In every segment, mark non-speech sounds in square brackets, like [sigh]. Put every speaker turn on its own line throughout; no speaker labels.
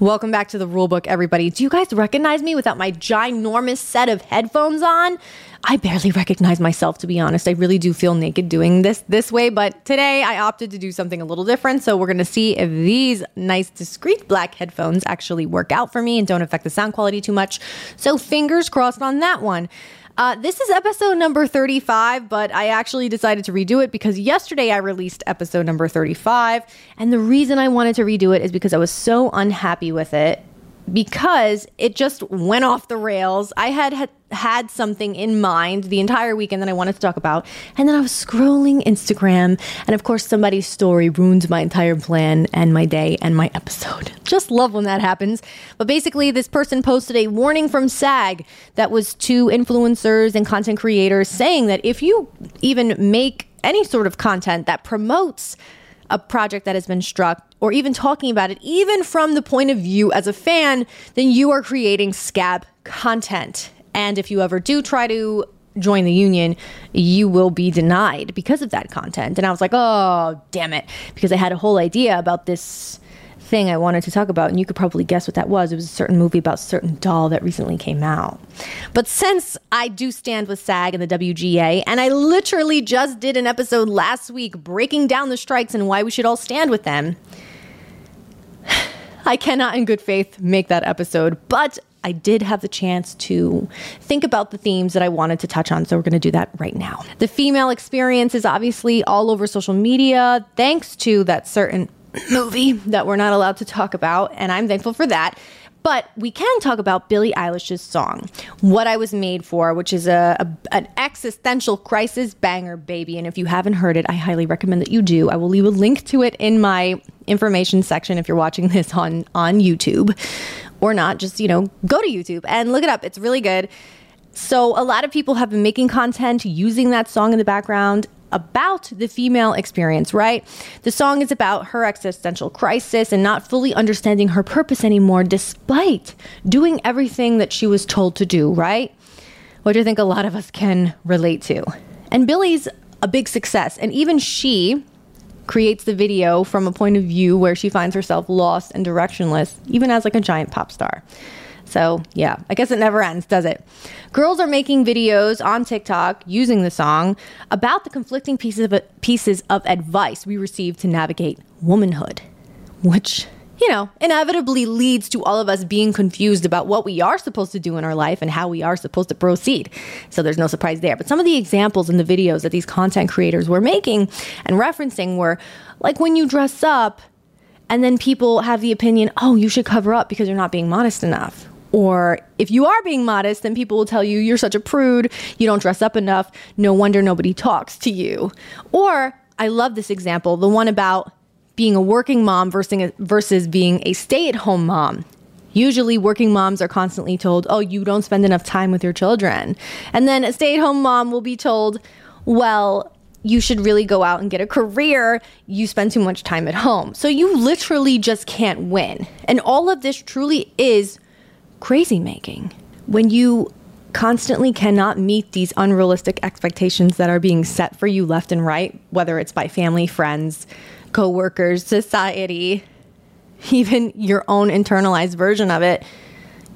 Welcome back to the rulebook, everybody. Do you guys recognize me without my ginormous set of headphones on? I barely recognize myself, to be honest. I really do feel naked doing this this way, but today I opted to do something a little different. So we're going to see if these nice, discreet black headphones actually work out for me and don't affect the sound quality too much. So fingers crossed on that one. Uh, this is episode number 35, but I actually decided to redo it because yesterday I released episode number 35. And the reason I wanted to redo it is because I was so unhappy with it because it just went off the rails. I had, had had something in mind the entire weekend that I wanted to talk about, and then I was scrolling Instagram, and of course, somebody's story ruined my entire plan and my day and my episode. [laughs] Just love when that happens. But basically, this person posted a warning from SAG that was to influencers and content creators saying that if you even make any sort of content that promotes a project that has been struck or even talking about it, even from the point of view as a fan, then you are creating scab content. And if you ever do try to join the union, you will be denied because of that content. And I was like, oh, damn it. Because I had a whole idea about this thing I wanted to talk about, and you could probably guess what that was. It was a certain movie about a certain doll that recently came out. But since I do stand with SAG and the WGA, and I literally just did an episode last week breaking down the strikes and why we should all stand with them, [sighs] I cannot in good faith make that episode. But I did have the chance to think about the themes that I wanted to touch on. So we're going to do that right now. The female experience is obviously all over social media, thanks to that certain movie that we're not allowed to talk about. And I'm thankful for that. But we can talk about Billie Eilish's song, What I Was Made For, which is a, a, an existential crisis banger, baby. And if you haven't heard it, I highly recommend that you do. I will leave a link to it in my information section if you're watching [laughs] this on, on YouTube or not, just, you know, go to YouTube and look it up. It's really good. So, a lot of people have been making content using that song in the background about the female experience, right? The song is about her existential crisis and not fully understanding her purpose anymore, despite doing everything that she was told to do, right? Which I think a lot of us can relate to. And Billie's a big success, and even she creates the video from a point of view where she finds herself lost and directionless, even as like a giant pop star. So, yeah, I guess it never ends, does it? Girls are making videos on TikTok using the song about the conflicting pieces of pieces of advice we receive to navigate womanhood, which you know, inevitably leads to all of us being confused about what we are supposed to do in our life and how we are supposed to proceed. So there's no surprise there. But some of the examples in the videos that these content creators were making and referencing were like when you dress up and then people have the opinion, oh, you should cover up because you're not being modest enough. Or if you are being modest, then people will tell you you're such a prude, you don't dress up enough, no wonder nobody talks to you. Or I love this example, the one about being a working mom versus, versus being a stay at home mom. Usually, working moms are constantly told, oh, you don't spend enough time with your children. And then a stay at home mom will be told, well, you should really go out and get a career. You spend too much time at home. So you literally just can't win. And all of this truly is crazy making. When you constantly cannot meet these unrealistic expectations that are being set for you left and right, whether it's by family, friends, coworkers, society, even your own internalized version of it,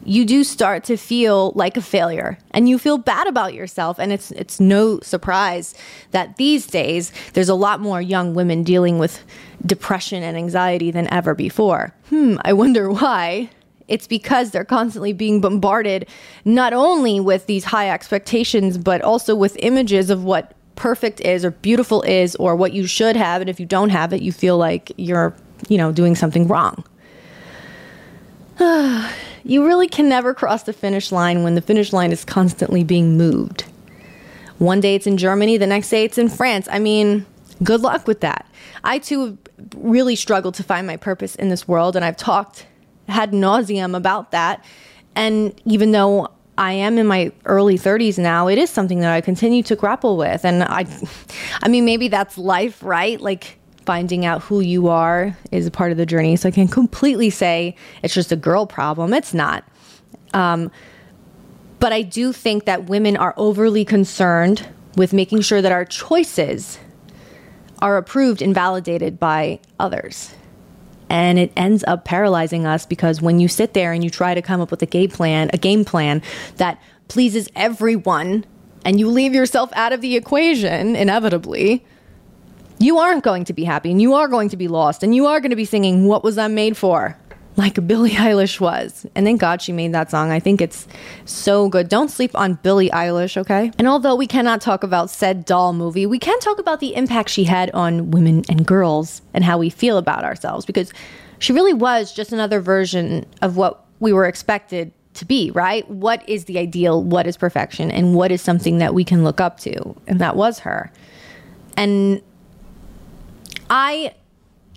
you do start to feel like a failure and you feel bad about yourself and it's it's no surprise that these days there's a lot more young women dealing with depression and anxiety than ever before. Hmm, I wonder why. It's because they're constantly being bombarded not only with these high expectations, but also with images of what perfect is or beautiful is or what you should have. And if you don't have it, you feel like you're, you know, doing something wrong. [sighs] you really can never cross the finish line when the finish line is constantly being moved. One day it's in Germany, the next day it's in France. I mean, good luck with that. I too really struggled to find my purpose in this world, and I've talked had nauseum about that. And even though I am in my early 30s now, it is something that I continue to grapple with. And I, I mean, maybe that's life, right? Like finding out who you are is a part of the journey. So I can completely say it's just a girl problem. It's not. Um, but I do think that women are overly concerned with making sure that our choices are approved and validated by others. And it ends up paralyzing us because when you sit there and you try to come up with a game plan, a game plan that pleases everyone and you leave yourself out of the equation inevitably, you aren't going to be happy and you are going to be lost and you are going to be singing what was I made for? Like Billie Eilish was. And thank God she made that song. I think it's so good. Don't sleep on Billie Eilish, okay? And although we cannot talk about said doll movie, we can talk about the impact she had on women and girls and how we feel about ourselves because she really was just another version of what we were expected to be, right? What is the ideal? What is perfection? And what is something that we can look up to? And that was her. And I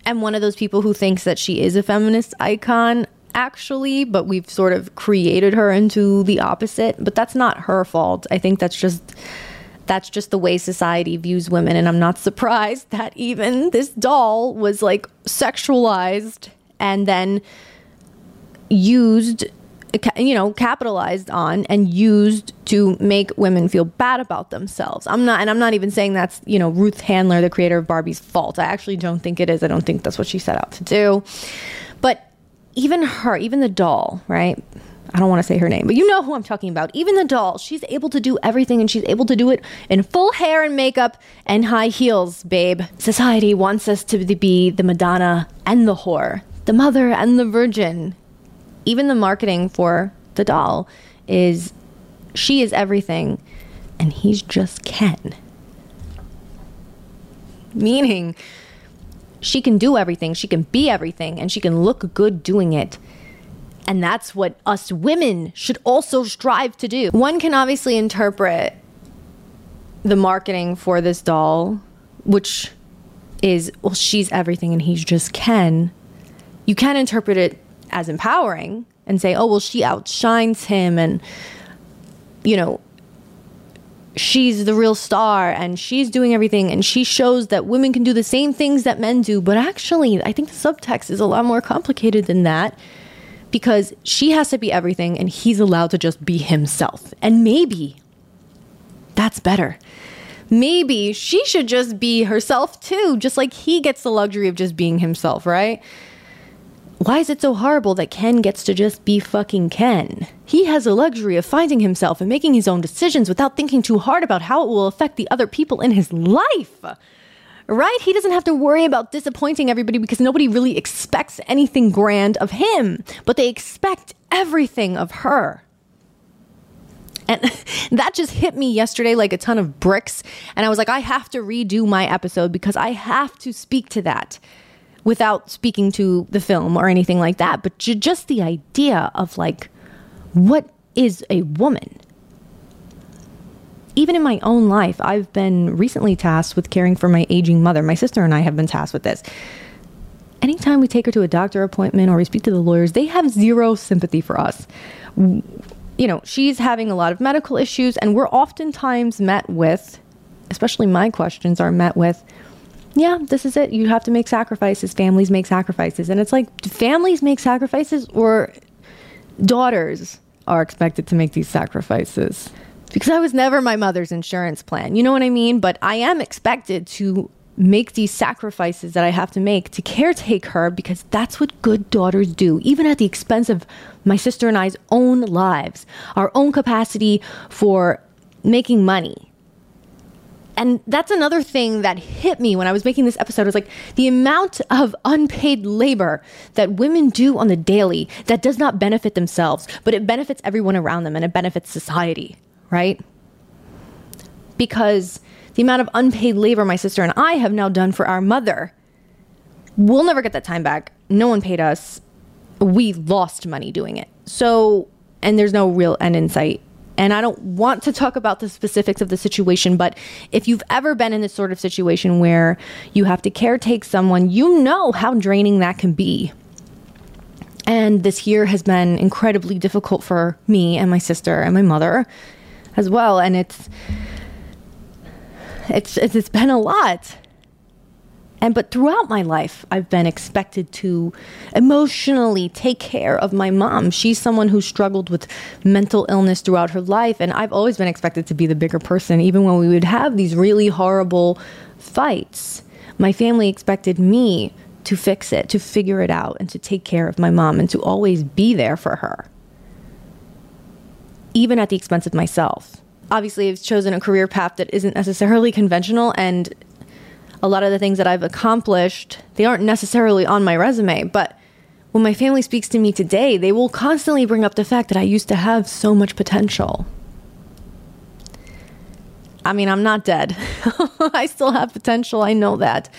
am one of those people who thinks that she is a feminist icon actually, but we've sort of created her into the opposite, but that's not her fault. I think that's just that's just the way society views women and I'm not surprised that even this doll was like sexualized and then used you know, capitalized on and used to make women feel bad about themselves. I'm not, and I'm not even saying that's, you know, Ruth Handler, the creator of Barbie's fault. I actually don't think it is. I don't think that's what she set out to do. But even her, even the doll, right? I don't want to say her name, but you know who I'm talking about. Even the doll, she's able to do everything and she's able to do it in full hair and makeup and high heels, babe. Society wants us to be the Madonna and the whore, the mother and the virgin even the marketing for the doll is she is everything and he's just Ken. Meaning, she can do everything, she can be everything, and she can look good doing it. And that's what us women should also strive to do. One can obviously interpret the marketing for this doll, which is, well, she's everything and he's just Ken. You can interpret it as empowering and say, oh, well, she outshines him and, you know, she's the real star and she's doing everything and she shows that women can do the same things that men do. But actually, I think the subtext is a lot more complicated than that because she has to be everything and he's allowed to just be himself. And maybe that's better. Maybe she should just be herself too, just like he gets the luxury of just being himself, right? Why is it so horrible that Ken gets to just be fucking Ken? He has the luxury of finding himself and making his own decisions without thinking too hard about how it will affect the other people in his life. Right? He doesn't have to worry about disappointing everybody because nobody really expects anything grand of him, but they expect everything of her. And [laughs] that just hit me yesterday like a ton of bricks. And I was like, I have to redo my episode because I have to speak to that without speaking to the film or anything like that, but just the idea of like, what is a woman? Even in my own life, I've been recently tasked with caring for my aging mother. My sister and I have been tasked with this. Anytime we take her to a doctor appointment or we speak to the lawyers, they have zero sympathy for us. You know, she's having a lot of medical issues, and we're oftentimes met with, especially my questions are met with, yeah, this is it. You have to make sacrifices. Families make sacrifices. And it's like, families make sacrifices or daughters are expected to make these sacrifices? Because I was never my mother's insurance plan. You know what I mean? But I am expected to make these sacrifices that I have to make to caretake her because that's what good daughters do, even at the expense of my sister and I's own lives, our own capacity for making money and that's another thing that hit me when I was making this episode is like the amount of unpaid labor that women do on the daily that does not benefit themselves, but it benefits everyone around them and it benefits society, right? Because the amount of unpaid labor my sister and I have now done for our mother, we'll never get that time back. No one paid us. We lost money doing it. So, and there's no real end in sight and I don't want to talk about the specifics of the situation, but if you've ever been in this sort of situation where you have to caretake someone, you know how draining that can be. And this year has been incredibly difficult for me and my sister and my mother as well. And it's, it's, it's been a lot. And but throughout my life, I've been expected to emotionally take care of my mom. She's someone who struggled with mental illness throughout her life, and I've always been expected to be the bigger person, even when we would have these really horrible fights. My family expected me to fix it, to figure it out, and to take care of my mom and to always be there for her, even at the expense of myself. Obviously, I've chosen a career path that isn't necessarily conventional, and a lot of the things that I've accomplished, they aren't necessarily on my resume, but when my family speaks to me today, they will constantly bring up the fact that I used to have so much potential. I mean, I'm not dead. [laughs] I still have potential. I know that.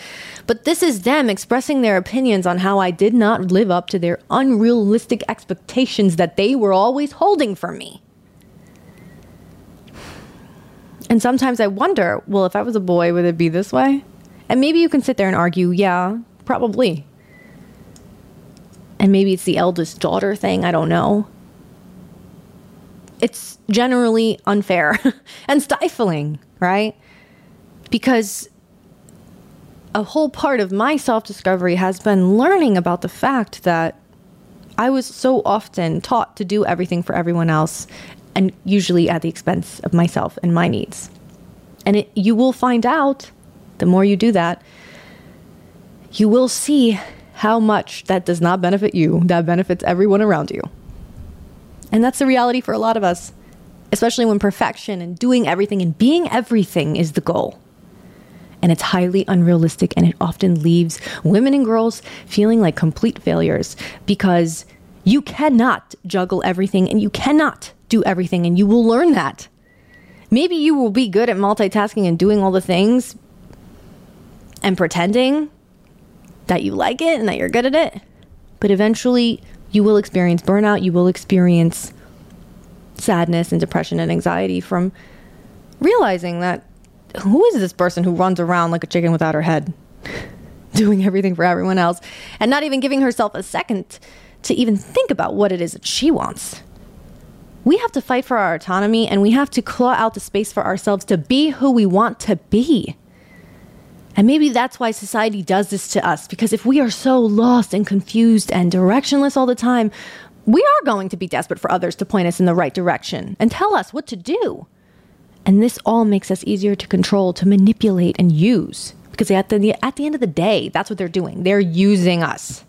But this is them expressing their opinions on how I did not live up to their unrealistic expectations that they were always holding for me. And sometimes I wonder well, if I was a boy, would it be this way? And maybe you can sit there and argue, yeah, probably and maybe it's the eldest daughter thing, I don't know. It's generally unfair [laughs] and stifling, right? Because a whole part of my self discovery has been learning about the fact that I was so often taught to do everything for everyone else, and usually at the expense of myself and my needs. And it, you will find out the more you do that, you will see how much that does not benefit you, that benefits everyone around you. And that's the reality for a lot of us, especially when perfection and doing everything and being everything is the goal. And it's highly unrealistic, and it often leaves women and girls feeling like complete failures because you cannot juggle everything and you cannot do everything, and you will learn that. Maybe you will be good at multitasking and doing all the things and pretending that you like it and that you're good at it. But eventually, you will experience burnout, you will experience sadness and depression and anxiety from realizing that who is this person who runs around like a chicken without her head, [laughs] doing everything for everyone else, and not even giving herself a second to even think about what it is that she wants. We have to fight for our autonomy and we have to claw out the space for ourselves to be who we want to be. And maybe that's why society does this to us, because if we are so lost and confused and directionless all the time, we are going to be desperate for others to point us in the right direction and tell us what to do. And this all makes us easier to control, to manipulate, and use. Because at the, at the end of the day, that's what they're doing. They're using us.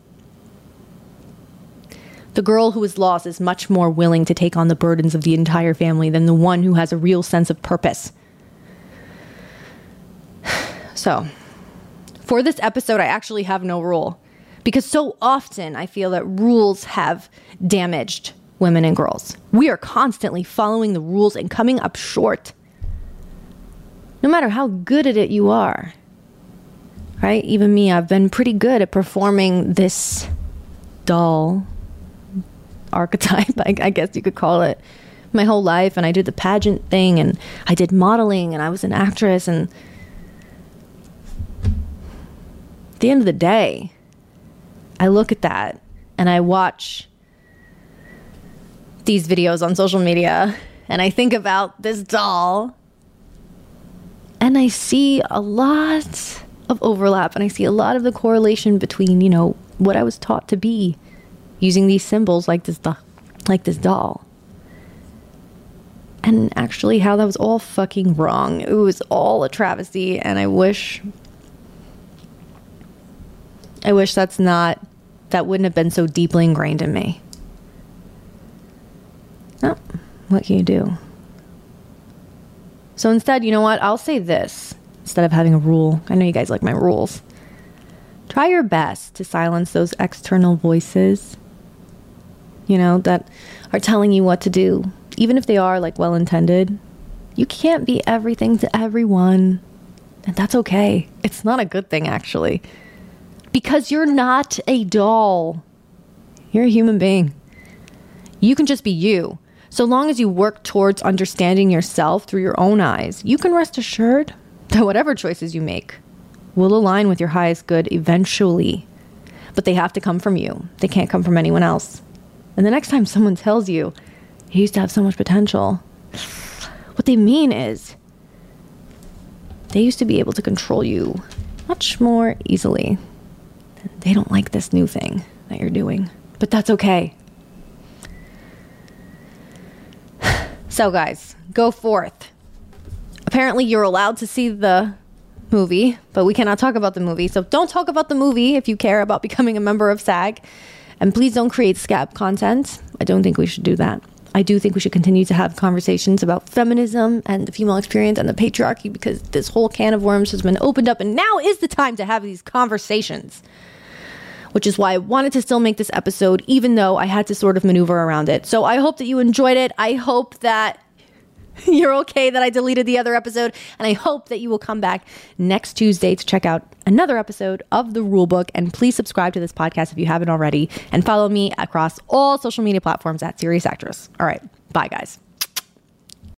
The girl who is lost is much more willing to take on the burdens of the entire family than the one who has a real sense of purpose so, for this episode, I actually have no rule because so often I feel that rules have damaged women and girls. We are constantly following the rules and coming up short. No matter how good at it you are, right? Even me, I've been pretty good at performing this doll archetype, [laughs] I, I guess you could call it, my whole life. And I did the pageant thing and I did modeling and I was an actress and at the end of the day, I look at that and I watch these videos on social media and I think about this doll and I see a lot of overlap and I see a lot of the correlation between, you know, what I was taught to be using these symbols like this like this doll. And actually how that was all fucking wrong. It was all a travesty and I wish I wish that's not, that wouldn't have been so deeply ingrained in me. Oh, what can you do? So instead, you know what? I'll say this instead of having a rule. I know you guys like my rules. Try your best to silence those external voices, you know, that are telling you what to do, even if they are like well intended. You can't be everything to everyone, and that's okay. It's not a good thing, actually because you're not a doll. You're a human being. You can just be you. So long as you work towards understanding yourself through your own eyes, you can rest assured that whatever choices you make will align with your highest good eventually. But they have to come from you, they can't come from anyone else. And the next time someone tells you, you used to have so much potential, what they mean is they used to be able to control you much more easily they don't like this new thing that you're doing. But that's okay. [sighs] So, guys, go forth. Apparently, you're allowed to see the movie, but we cannot talk about the movie. So don't talk about the movie if you care about [laughs] becoming a member of SAG. And please don't create scab content. I don't think we should do that. I do think we should continue to have conversations about feminism and the female experience and the patriarchy because this whole can of worms has been opened up, and now is the time to have these conversations. Which is why I wanted to still make this episode, even though I had to sort of maneuver around it. So I hope that you enjoyed it. I hope that [laughs] you're okay that I deleted the other episode. And I hope that you will come back next Tuesday to check out another episode of The Rulebook. And please subscribe to this podcast if you haven't already. And follow me across all social media platforms at Serious Actress. All right. Bye, guys.